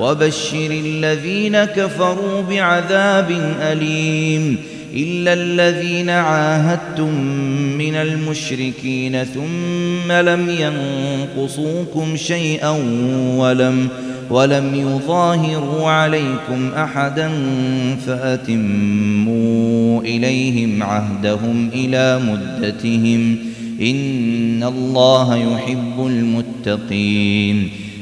وبشر الذين كفروا بعذاب أليم إلا الذين عاهدتم من المشركين ثم لم ينقصوكم شيئا ولم ولم يظاهروا عليكم أحدا فأتموا إليهم عهدهم إلى مدتهم إن الله يحب المتقين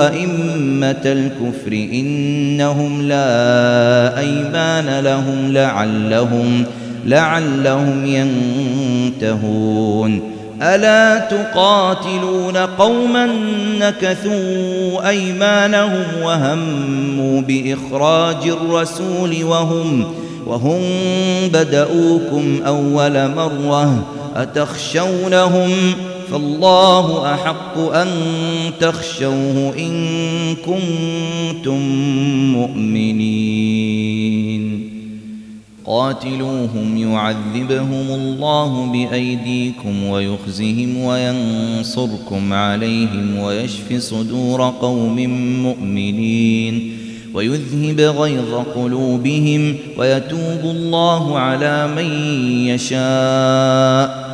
أئمة الكفر إنهم لا أيمان لهم لعلهم لعلهم ينتهون. ألا تقاتلون قوما نكثوا أيمانهم وهموا بإخراج الرسول وهم وهم بدؤوكم أول مرة أتخشونهم فالله أحق أن تخشوه إن كنتم مؤمنين. قاتلوهم يعذبهم الله بأيديكم ويخزهم وينصركم عليهم ويشف صدور قوم مؤمنين ويذهب غيظ قلوبهم ويتوب الله على من يشاء.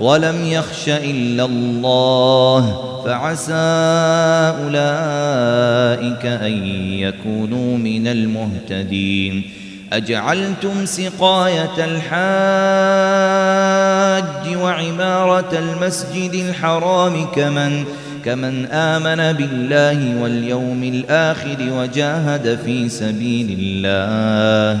ولم يخش إلا الله فعسى أولئك أن يكونوا من المهتدين. أجعلتم سقاية الحاج وعمارة المسجد الحرام كمن كمن آمن بالله واليوم الآخر وجاهد في سبيل الله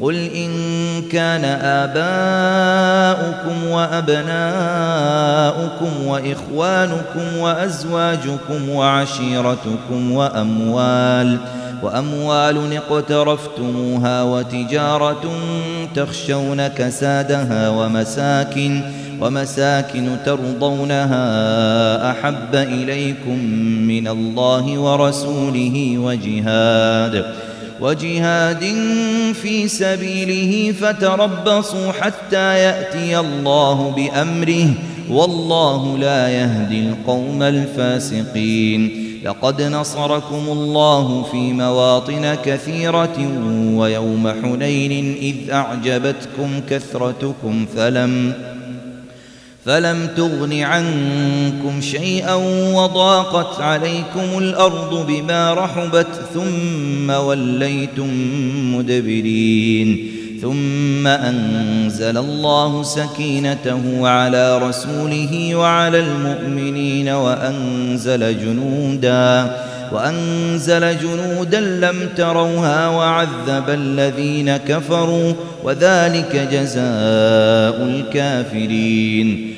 قل إن كان آباؤكم وأبناؤكم وإخوانكم وأزواجكم وعشيرتكم وأموال وأموال اقترفتموها وتجارة تخشون كسادها ومساكن ومساكن ترضونها أحب إليكم من الله ورسوله وجهاد وجهاد في سبيله فتربصوا حتى يأتي الله بأمره والله لا يهدي القوم الفاسقين. لقد نصركم الله في مواطن كثيرة ويوم حنين إذ أعجبتكم كثرتكم فلم فلم تغن عنكم شيئا وضاقت عليكم الأرض بما رحبت ثم وليتم مدبرين ثم أنزل الله سكينته على رسوله وعلى المؤمنين وأنزل جنودا وأنزل جنودا لم تروها وعذب الذين كفروا وذلك جزاء الكافرين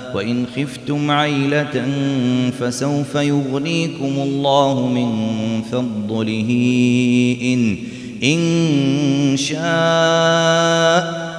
وإن خفتم عيلة فسوف يغنيكم الله من فضله. إن إن شاء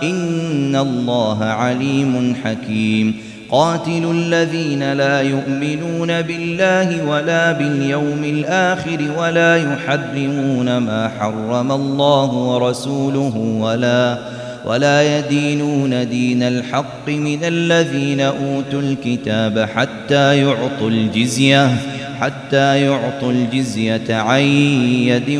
إن الله عليم حكيم. قاتل الذين لا يؤمنون بالله ولا باليوم الآخر ولا يحرمون ما حرم الله ورسوله ولا ولا يدينون دين الحق من الذين أوتوا الكتاب حتى يعطوا الجزية حتى يعطوا الجزية عن يد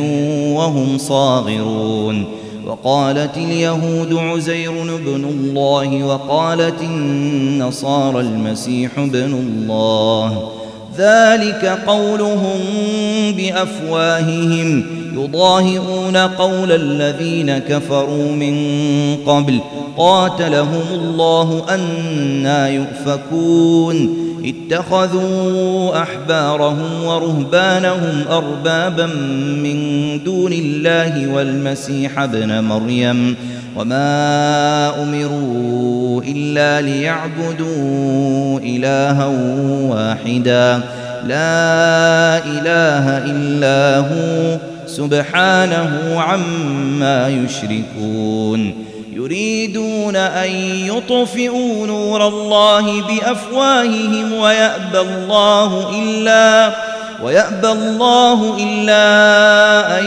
وهم صاغرون. وقالت اليهود عزير بن الله وقالت النصارى المسيح بن الله. ذلك قولهم بأفواههم. يضاهئون قول الذين كفروا من قبل قاتلهم الله أنا يؤفكون اتخذوا أحبارهم ورهبانهم أربابا من دون الله والمسيح ابن مريم وما أمروا إلا ليعبدوا إلها واحدا لا إله إلا هو سبحانه عما يشركون يريدون أن يطفئوا نور الله بأفواههم ويأبى الله إلا ويأبى الله إلا أن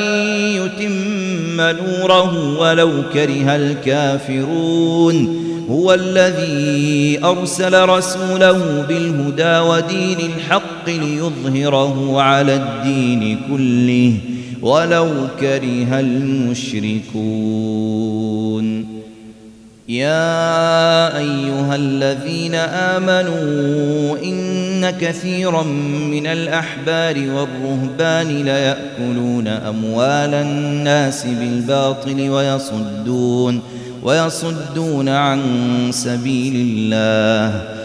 يتم نوره ولو كره الكافرون هو الذي أرسل رسوله بالهدى ودين الحق ليظهره على الدين كله ولو كره المشركون. يا أيها الذين آمنوا إن كثيرا من الأحبار والرهبان ليأكلون أموال الناس بالباطل ويصدون ويصدون عن سبيل الله.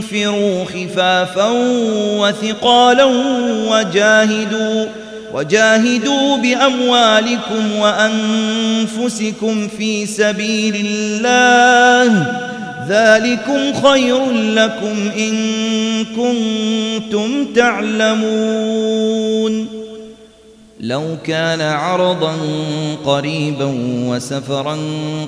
انفروا خفافا وثقالا وجاهدوا وجاهدوا بأموالكم وأنفسكم في سبيل الله. ذلكم خير لكم إن كنتم تعلمون. لو كان عرضا قريبا وسفرا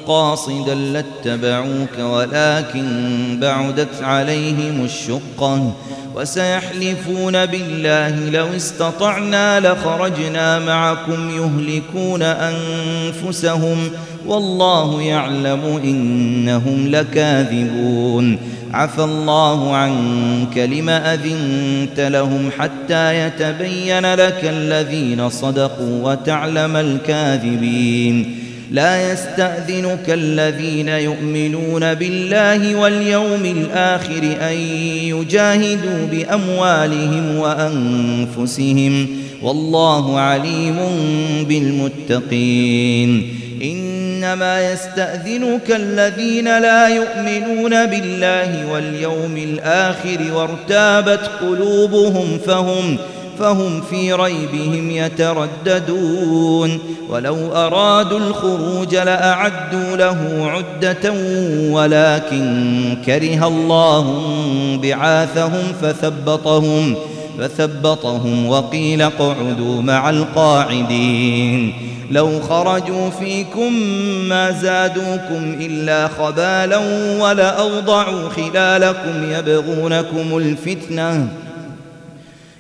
قاصدا لاتبعوك ولكن بعدت عليهم الشقه وسيحلفون بالله لو استطعنا لخرجنا معكم يهلكون أنفسهم. والله يعلم إنهم لكاذبون. عفى الله عنك لم أذنت لهم حتى يتبين لك الذين صدقوا وتعلم الكاذبين. لا يستأذنك الذين يؤمنون بالله واليوم الآخر أن يجاهدوا بأموالهم وأنفسهم. والله عليم بالمتقين. إنما يستأذنك الذين لا يؤمنون بالله واليوم الآخر وارتابت قلوبهم فهم فهم في ريبهم يترددون. ولو أرادوا الخروج لأعدوا له عدة ولكن كره الله بعاثهم فثبطهم. فثبطهم وقيل اقعدوا مع القاعدين. لو خرجوا فيكم ما زادوكم إلا خبالا ولأوضعوا خلالكم يبغونكم الفتنة.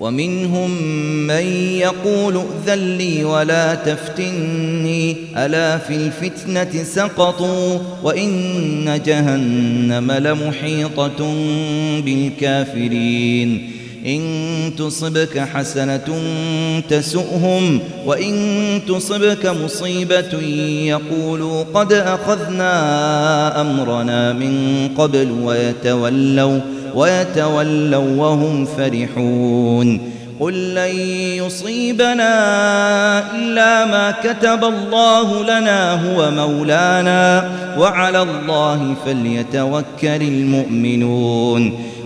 ومنهم من يقول ائذن لي ولا تفتني ألا في الفتنة سقطوا وإن جهنم لمحيطة بالكافرين. إن تصبك حسنة تسؤهم وإن تصبك مصيبة يقولوا قد أخذنا أمرنا من قبل ويتولوا ويتولوا وهم فرحون قل لن يصيبنا إلا ما كتب الله لنا هو مولانا وعلى الله فليتوكل المؤمنون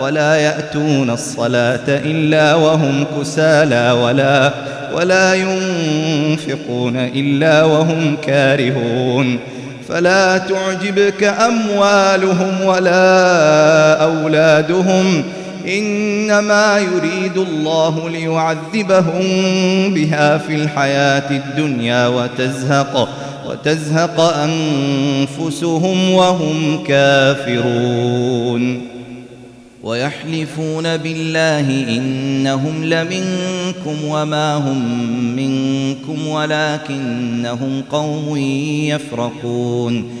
ولا يأتون الصلاة إلا وهم كسالى ولا ولا ينفقون إلا وهم كارهون. فلا تعجبك أموالهم ولا أولادهم. إنما يريد الله ليعذبهم بها في الحياة الدنيا وتزهق وتزهق أنفسهم وهم كافرون. ويحلفون بالله إنهم لمنكم وما هم منكم ولكنهم قوم يفرقون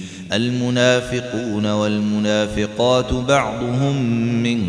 المنافقون والمنافقات بعضهم من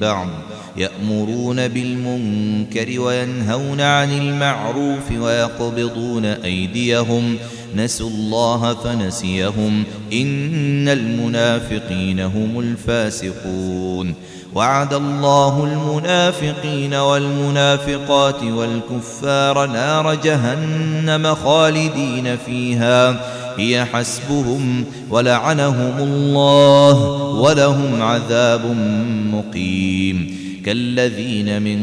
بعض يأمرون بالمنكر وينهون عن المعروف ويقبضون أيديهم نسوا الله فنسيهم إن المنافقين هم الفاسقون وعد الله المنافقين والمنافقات والكفار نار جهنم خالدين فيها هي حسبهم ولعنهم الله ولهم عذاب مقيم. كالذين من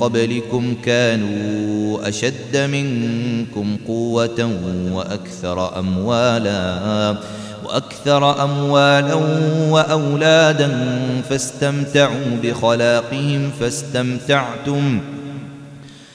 قبلكم كانوا أشد منكم قوة وأكثر أموالا وأكثر أموالا وأولادا فاستمتعوا بخلاقهم فاستمتعتم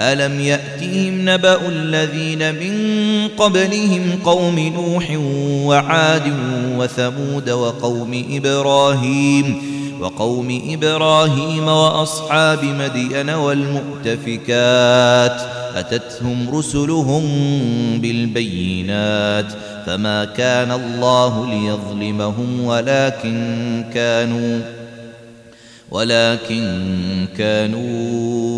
ألم يأتهم نبأ الذين من قبلهم قوم نوح وعاد وثمود وقوم إبراهيم وقوم إبراهيم وأصحاب مدين والمؤتفكات أتتهم رسلهم بالبينات فما كان الله ليظلمهم ولكن كانوا ولكن كانوا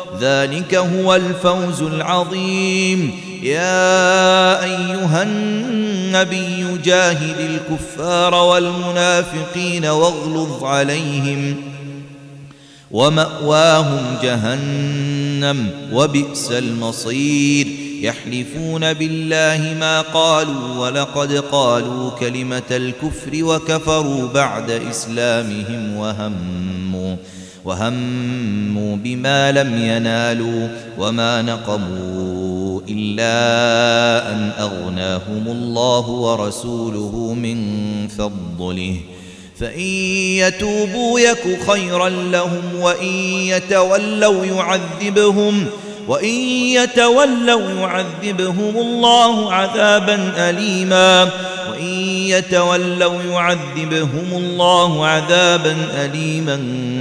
ذلك هو الفوز العظيم. يا أيها النبي جاهد الكفار والمنافقين واغلظ عليهم ومأواهم جهنم وبئس المصير. يحلفون بالله ما قالوا ولقد قالوا كلمة الكفر وكفروا بعد إسلامهم وهموا وهموا بما لم ينالوا وما نقموا إلا أن أغناهم الله ورسوله من فضله. فإن يتوبوا يك خيرا لهم وإن يتولوا يعذبهم وإن يتولوا يعذبهم الله عذابا أليما وإن يتولوا يعذبهم الله عذابا أليما.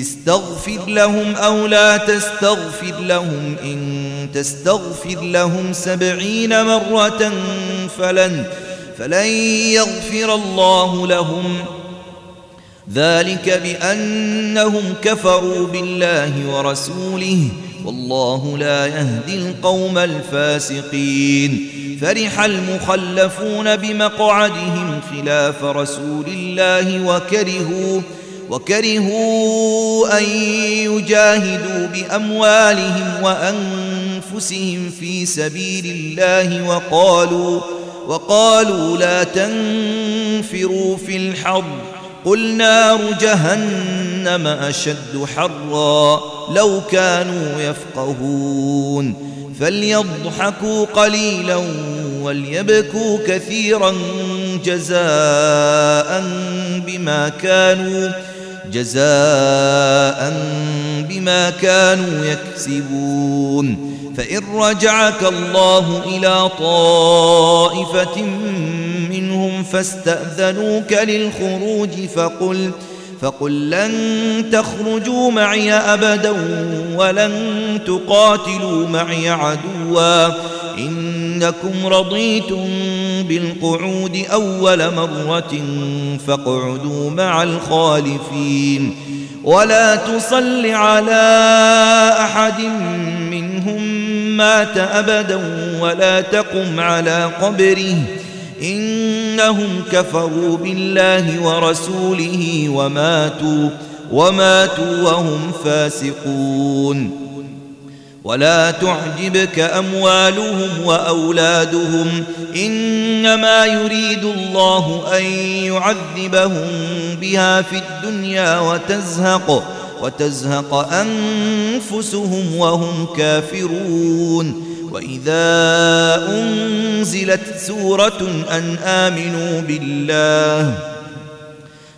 استغفر لهم أو لا تستغفر لهم. إن تستغفر لهم سبعين مرة فلن فلن يغفر الله لهم. ذلك بأنهم كفروا بالله ورسوله. والله لا يهدي القوم الفاسقين. فرح المخلفون بمقعدهم خلاف رسول الله وكرهوا وكرهوا أن يجاهدوا بأموالهم وأنفسهم في سبيل الله وقالوا وقالوا لا تنفروا في الحر قل نار جهنم أشد حرا لو كانوا يفقهون. فليضحكوا قليلا وليبكوا كثيرا جزاء بما كانوا جزاء بما كانوا يكسبون. فإن رجعك الله إلى طائفة منهم فاستأذنوك للخروج فقل فقل لن تخرجوا معي أبدا ولن تقاتلوا معي عدوا. إنكم رضيتم بالقعود أول مرة فاقعدوا مع الخالفين ولا تصل على أحد منهم مات أبدا ولا تقم على قبره إنهم كفروا بالله ورسوله وماتوا وماتوا وهم فاسقون ولا تعجبك أموالهم وأولادهم إنما يريد الله أن يعذبهم بها في الدنيا وتزهق وتزهق أنفسهم وهم كافرون وإذا أنزلت سورة أن آمنوا بالله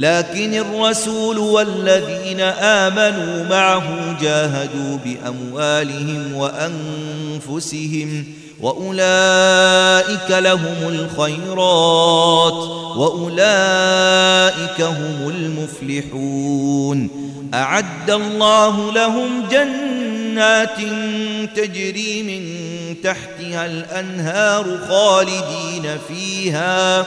لكن الرسول والذين آمنوا معه جاهدوا بأموالهم وأنفسهم وأولئك لهم الخيرات وأولئك هم المفلحون أعد الله لهم جنات تجري من تحتها الأنهار خالدين فيها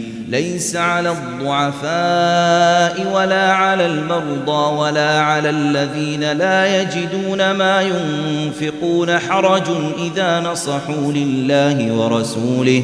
ليس على الضعفاء ولا على المرضى ولا على الذين لا يجدون ما ينفقون حرج إذا نصحوا لله ورسوله.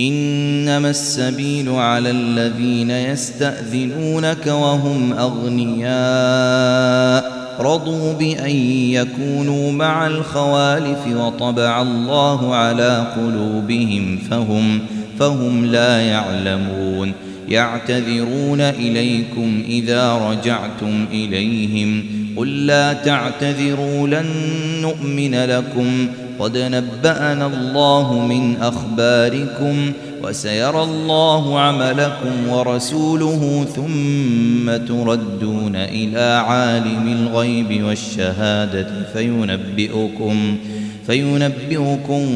إنما السبيل على الذين يستأذنونك وهم أغنياء. رضوا بأن يكونوا مع الخوالف وطبع الله على قلوبهم فهم فهم لا يعلمون. يعتذرون إليكم إذا رجعتم إليهم. قل لا تعتذروا لن نؤمن لكم. قد نبأنا الله من أخباركم وسيرى الله عملكم ورسوله ثم تردون إلى عالم الغيب والشهادة فينبئكم فينبئكم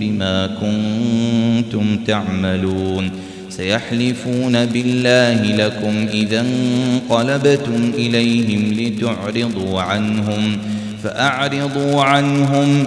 بما كنتم تعملون سيحلفون بالله لكم إذا انقلبتم إليهم لتعرضوا عنهم فأعرضوا عنهم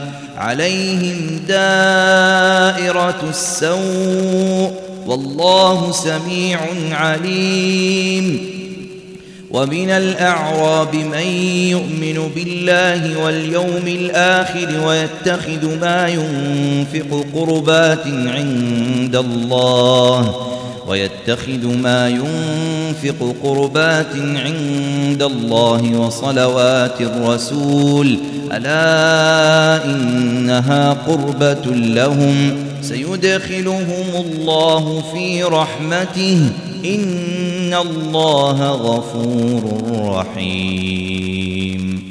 عليهم دائرة السوء والله سميع عليم. ومن الأعراب من يؤمن بالله واليوم الآخر ويتخذ ما ينفق قربات عند الله ويتخذ ما ينفق قربات عند الله وصلوات الرسول. ألا إنها قربة لهم. سيدخلهم الله في رحمته. إن الله غفور رحيم.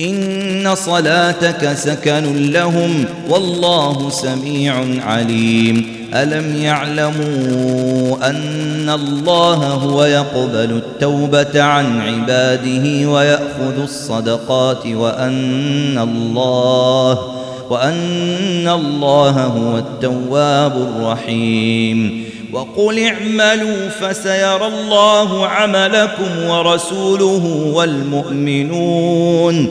إن صلاتك سكن لهم والله سميع عليم ألم يعلموا أن الله هو يقبل التوبة عن عباده ويأخذ الصدقات وأن الله وأن الله هو التواب الرحيم وقل اعملوا فسيرى الله عملكم ورسوله والمؤمنون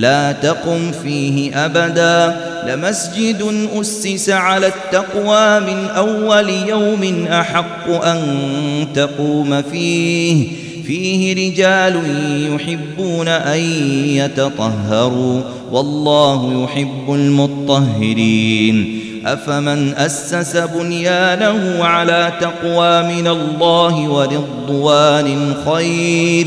لا تقم فيه أبدا. لمسجد أسس على التقوى من أول يوم أحق أن تقوم فيه. فيه رجال يحبون أن يتطهروا. والله يحب المطهرين. أفمن أسس بنيانه على تقوى من الله ورضوان خير.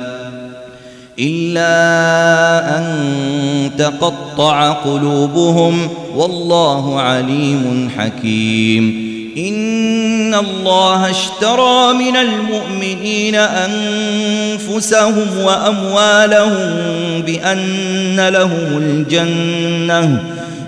إلا أن تقطع قلوبهم والله عليم حكيم. إن الله اشترى من المؤمنين أنفسهم وأموالهم بأن لهم الجنة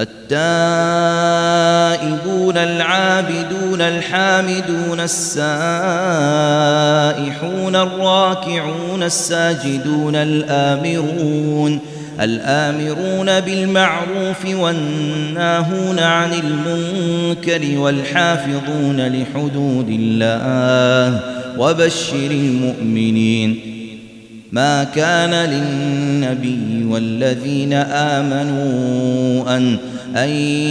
التائبون العابدون الحامدون السائحون الراكعون الساجدون الآمرون الآمرون بالمعروف والناهون عن المنكر والحافظون لحدود الله وبشر المؤمنين ما كان للنبي والذين آمنوا أن أن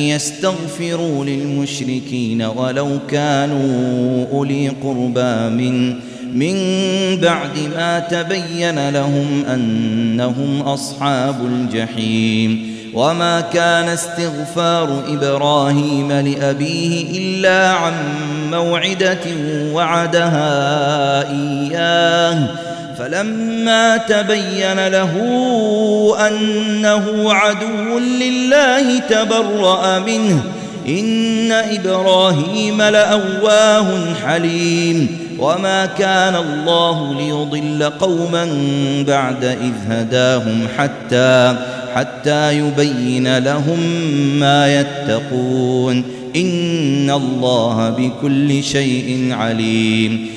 يستغفروا للمشركين ولو كانوا أولي قربى من من بعد ما تبين لهم أنهم أصحاب الجحيم. وما كان استغفار إبراهيم لأبيه إلا عن موعدة وعدها إياه. فلما تبين له أنه عدو لله تبرأ منه. إن إبراهيم لأواه حليم. وما كان الله ليضل قوما بعد إذ هداهم حتى حتى يبين لهم ما يتقون. إن الله بكل شيء عليم.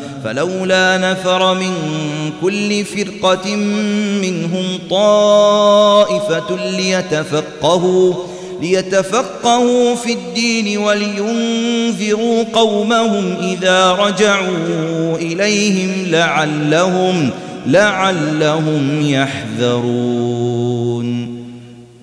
فلولا نفر من كل فرقة منهم طائفة ليتفقهوا ليتفقهوا في الدين ولينذروا قومهم إذا رجعوا إليهم لعلهم لعلهم يحذرون.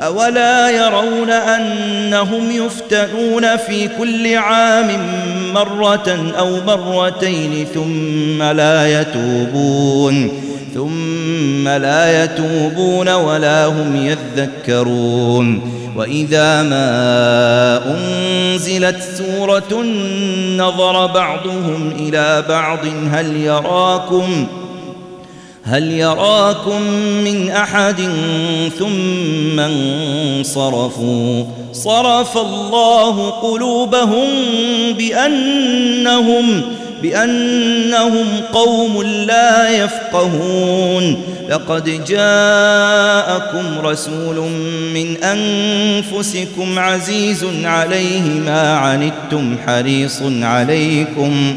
أولا يرون أنهم يفتنون في كل عام مرة أو مرتين ثم لا يتوبون ثم لا يتوبون ولا هم يذكرون وإذا ما أنزلت سورة نظر بعضهم إلى بعض هل يراكم ؟ هل يراكم من أحد ثم انصرفوا؟ صرف الله قلوبهم بأنهم بأنهم قوم لا يفقهون. لقد جاءكم رسول من أنفسكم عزيز عليه ما عنتم حريص عليكم.